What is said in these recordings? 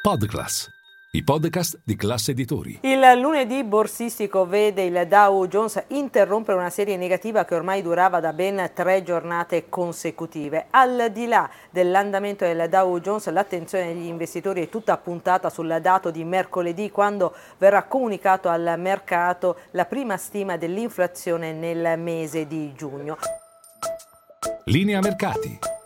Podclass, i podcast di classe editori. Il lunedì borsistico vede il Dow Jones interrompere una serie negativa che ormai durava da ben tre giornate consecutive. Al di là dell'andamento del Dow Jones, l'attenzione degli investitori è tutta puntata sul dato di mercoledì, quando verrà comunicato al mercato la prima stima dell'inflazione nel mese di giugno. Linea mercati.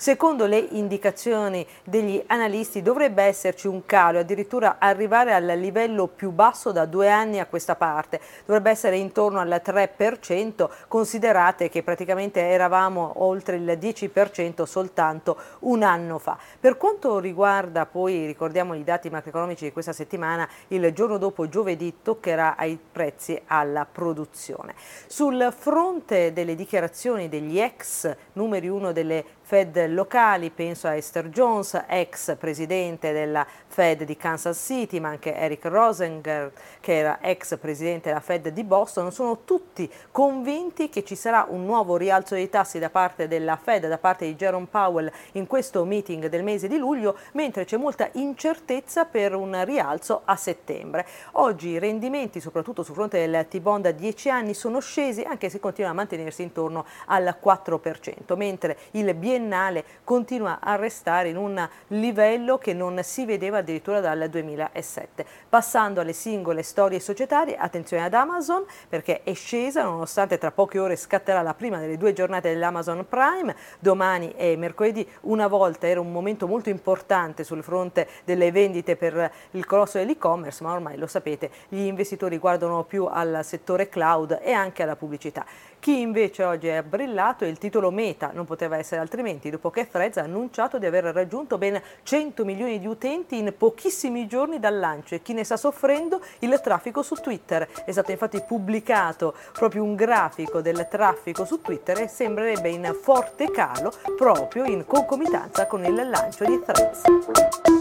Secondo le indicazioni degli analisti dovrebbe esserci un calo, addirittura arrivare al livello più basso da due anni a questa parte, dovrebbe essere intorno al 3%, considerate che praticamente eravamo oltre il 10% soltanto un anno fa. Per quanto riguarda poi, ricordiamo i dati macroeconomici di questa settimana, il giorno dopo giovedì toccherà ai prezzi alla produzione. Sul fronte delle dichiarazioni degli ex numeri uno delle Fed locali, penso a Esther Jones, ex presidente della Fed di Kansas City, ma anche Eric Rosinger, che era ex presidente della Fed di Boston, sono tutti convinti che ci sarà un nuovo rialzo dei tassi da parte della Fed, da parte di Jerome Powell in questo meeting del mese di luglio, mentre c'è molta incertezza per un rialzo a settembre. Oggi i rendimenti, soprattutto sul fronte del T-bond a 10 anni, sono scesi, anche se continuano a mantenersi intorno al 4%, mentre il biennale biennale continua a restare in un livello che non si vedeva addirittura dal 2007. Passando alle singole storie societarie, attenzione ad Amazon perché è scesa nonostante tra poche ore scatterà la prima delle due giornate dell'Amazon Prime, domani e mercoledì una volta era un momento molto importante sul fronte delle vendite per il colosso dell'e-commerce, ma ormai lo sapete, gli investitori guardano più al settore cloud e anche alla pubblicità. Chi invece oggi è brillato è il titolo Meta, non poteva essere altrimenti, dopo che Threads ha annunciato di aver raggiunto ben 100 milioni di utenti in pochissimi giorni dal lancio e chi ne sta soffrendo il traffico su Twitter. È stato infatti pubblicato proprio un grafico del traffico su Twitter e sembrerebbe in forte calo proprio in concomitanza con il lancio di Threads.